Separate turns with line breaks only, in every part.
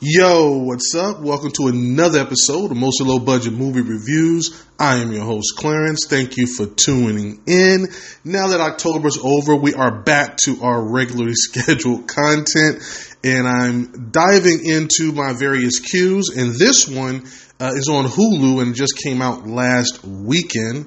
Yo, what's up? Welcome to another episode of Mostly Low Budget Movie Reviews. I am your host, Clarence. Thank you for tuning in. Now that October's over, we are back to our regularly scheduled content, and I'm diving into my various queues. And this one uh, is on Hulu and just came out last weekend,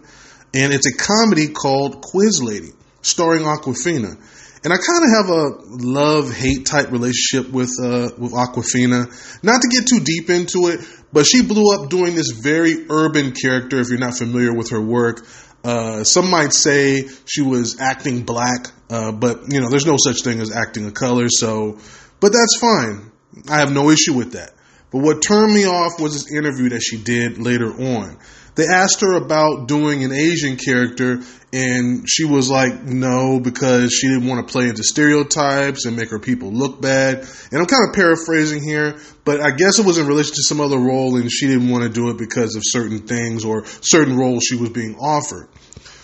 and it's a comedy called Quiz Lady, starring Awkwafina and I kind of have a love hate type relationship with uh, with Awkwafina. Not to get too deep into it, but she blew up doing this very urban character. If you're not familiar with her work, uh, some might say she was acting black, uh, but you know, there's no such thing as acting a color. So, but that's fine. I have no issue with that. But what turned me off was this interview that she did later on. They asked her about doing an Asian character, and she was like, no, because she didn't want to play into stereotypes and make her people look bad. And I'm kind of paraphrasing here, but I guess it was in relation to some other role, and she didn't want to do it because of certain things or certain roles she was being offered.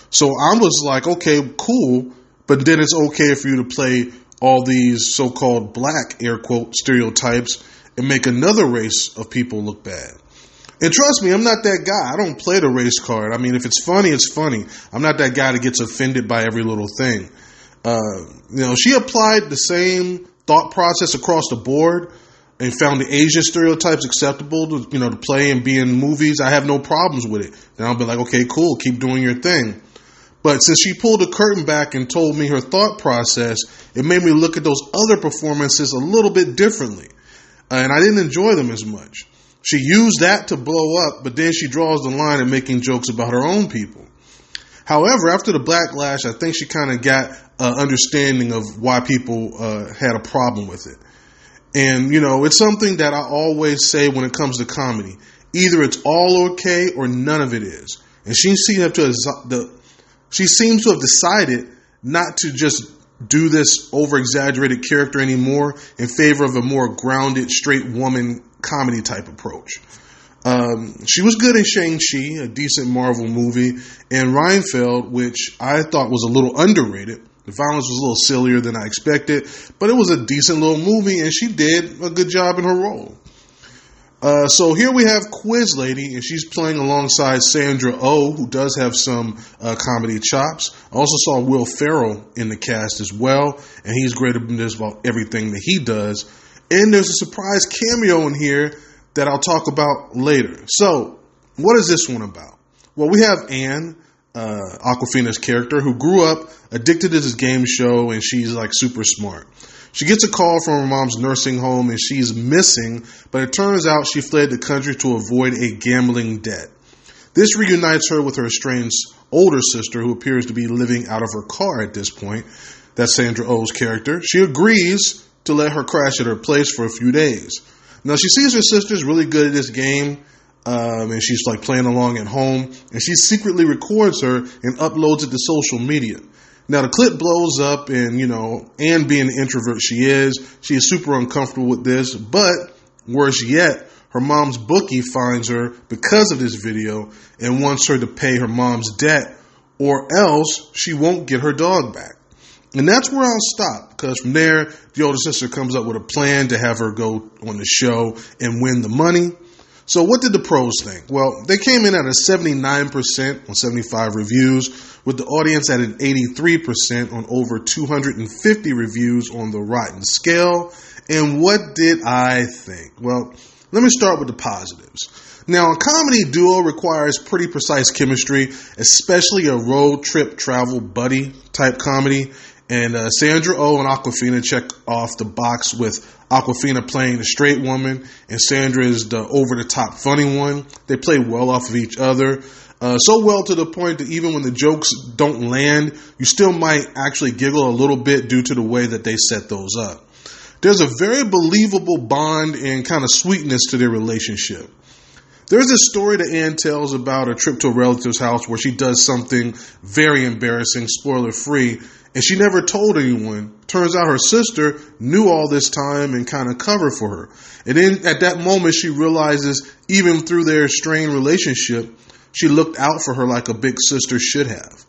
So I was like, okay, cool, but then it's okay for you to play all these so called black, air quote, stereotypes and make another race of people look bad. And trust me, I'm not that guy. I don't play the race card. I mean, if it's funny, it's funny. I'm not that guy that gets offended by every little thing. Uh, you know, she applied the same thought process across the board and found the Asian stereotypes acceptable to, you know, to play and be in movies. I have no problems with it. Then I'll be like, okay, cool, keep doing your thing. But since she pulled the curtain back and told me her thought process, it made me look at those other performances a little bit differently. And I didn't enjoy them as much. She used that to blow up, but then she draws the line at making jokes about her own people. However, after the backlash, I think she kind of got an understanding of why people uh, had a problem with it. And, you know, it's something that I always say when it comes to comedy. Either it's all okay or none of it is. And she seems to have, she seems to have decided not to just do this over exaggerated character anymore in favor of a more grounded, straight woman comedy type approach. Um, she was good in Shang-Chi, a decent Marvel movie, and Renfield, which I thought was a little underrated. The violence was a little sillier than I expected, but it was a decent little movie, and she did a good job in her role. Uh, so here we have Quiz Lady, and she's playing alongside Sandra O, oh, who does have some uh, comedy chops. I also saw Will Ferrell in the cast as well, and he's great in just about everything that he does. And there's a surprise cameo in here that I'll talk about later. So, what is this one about? Well, we have Anne, uh, Awkwafina's character, who grew up addicted to this game show, and she's like super smart. She gets a call from her mom's nursing home and she's missing, but it turns out she fled the country to avoid a gambling debt. This reunites her with her estranged older sister, who appears to be living out of her car at this point. That's Sandra Oh's character. She agrees to let her crash at her place for a few days. Now, she sees her sister's really good at this game, um, and she's like playing along at home, and she secretly records her and uploads it to social media. Now the clip blows up, and you know, and being the introvert she is, she is super uncomfortable with this. But worse yet, her mom's bookie finds her because of this video and wants her to pay her mom's debt, or else she won't get her dog back. And that's where I'll stop because from there, the older sister comes up with a plan to have her go on the show and win the money. So, what did the pros think? Well, they came in at a 79% on 75 reviews, with the audience at an 83% on over 250 reviews on the Rotten scale. And what did I think? Well, let me start with the positives. Now, a comedy duo requires pretty precise chemistry, especially a road trip travel buddy type comedy. And uh, Sandra O oh and Awkwafina check off the box with Awkwafina playing the straight woman, and Sandra is the over the top funny one. They play well off of each other. Uh, so well to the point that even when the jokes don't land, you still might actually giggle a little bit due to the way that they set those up. There's a very believable bond and kind of sweetness to their relationship. There's this story that Anne tells about a trip to a relative's house where she does something very embarrassing, spoiler free, and she never told anyone. Turns out her sister knew all this time and kind of covered for her. And then at that moment, she realizes, even through their strained relationship, she looked out for her like a big sister should have.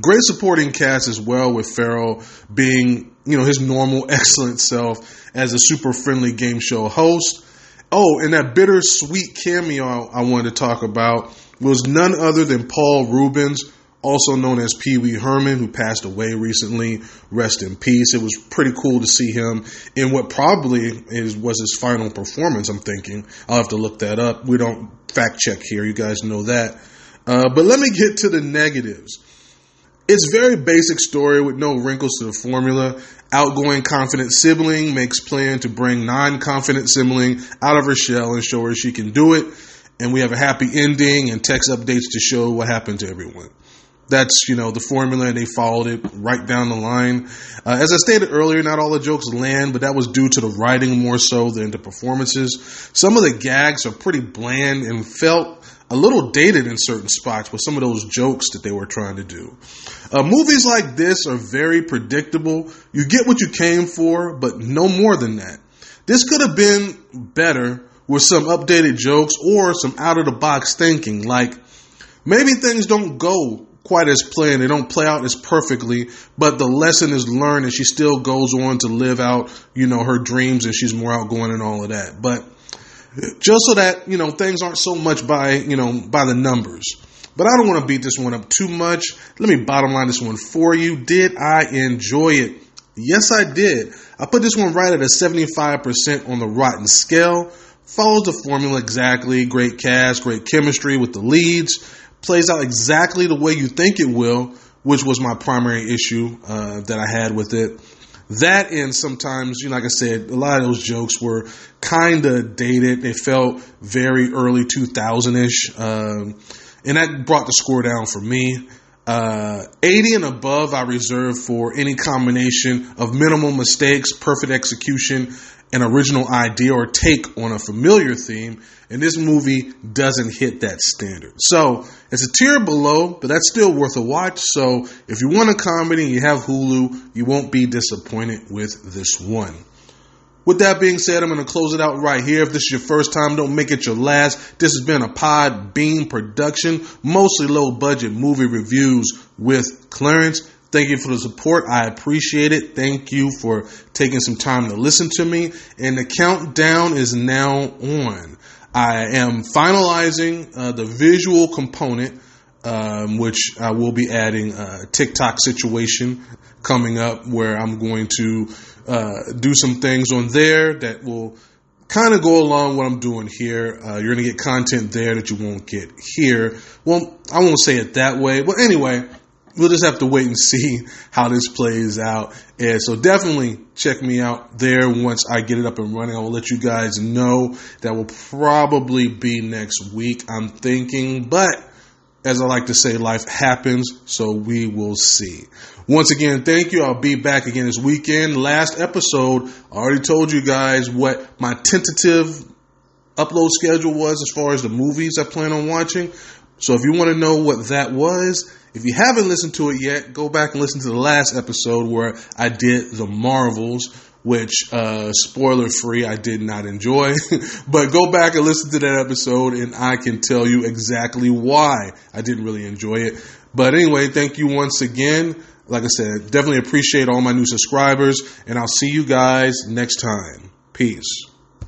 Great supporting cast as well, with Ferrell being, you know, his normal excellent self as a super friendly game show host. Oh, and that bittersweet cameo I wanted to talk about was none other than Paul Reubens, also known as Pee Wee Herman, who passed away recently. Rest in peace. It was pretty cool to see him in what probably is was his final performance. I'm thinking I'll have to look that up. We don't fact check here. You guys know that. Uh, but let me get to the negatives. It's very basic story with no wrinkles to the formula. Outgoing confident sibling makes plan to bring non-confident sibling out of her shell and show her she can do it. And we have a happy ending and text updates to show what happened to everyone. That's, you know, the formula and they followed it right down the line. Uh, as I stated earlier, not all the jokes land, but that was due to the writing more so than the performances. Some of the gags are pretty bland and felt a little dated in certain spots with some of those jokes that they were trying to do. Uh, movies like this are very predictable. You get what you came for, but no more than that. This could have been better with some updated jokes or some out of the box thinking. Like maybe things don't go quite as planned, they don't play out as perfectly, but the lesson is learned and she still goes on to live out, you know, her dreams and she's more outgoing and all of that. But just so that you know things aren't so much by you know by the numbers. But I don't want to beat this one up too much. Let me bottom line this one for you. Did I enjoy it? Yes, I did. I put this one right at a 75% on the rotten scale. Follows the formula exactly. Great cast, great chemistry with the leads. Plays out exactly the way you think it will, which was my primary issue uh, that I had with it. That and sometimes, you know, like I said, a lot of those jokes were kind of dated. They felt very early 2000 ish. Um, and that brought the score down for me. Uh, 80 and above, I reserve for any combination of minimal mistakes, perfect execution, an original idea or take on a familiar theme, and this movie doesn't hit that standard. So it's a tier below, but that's still worth a watch. So if you want a comedy and you have Hulu, you won't be disappointed with this one. With that being said, I'm going to close it out right here. If this is your first time, don't make it your last. This has been a Podbean production, mostly low budget movie reviews with Clarence. Thank you for the support. I appreciate it. Thank you for taking some time to listen to me. And the countdown is now on. I am finalizing uh, the visual component, um, which I will be adding a TikTok situation coming up where I'm going to uh, do some things on there that will kind of go along what I'm doing here. Uh, you're going to get content there that you won't get here. Well, I won't say it that way. But anyway, we'll just have to wait and see how this plays out. And so definitely check me out there once I get it up and running. I will let you guys know that will probably be next week, I'm thinking. But as I like to say, life happens, so we will see. Once again, thank you. I'll be back again this weekend. Last episode, I already told you guys what my tentative upload schedule was as far as the movies I plan on watching. So if you want to know what that was, if you haven't listened to it yet, go back and listen to the last episode where I did the Marvels, which, uh, spoiler free, I did not enjoy. but go back and listen to that episode and I can tell you exactly why I didn't really enjoy it. But anyway, thank you once again. Like I said, definitely appreciate all my new subscribers and I'll see you guys next time. Peace.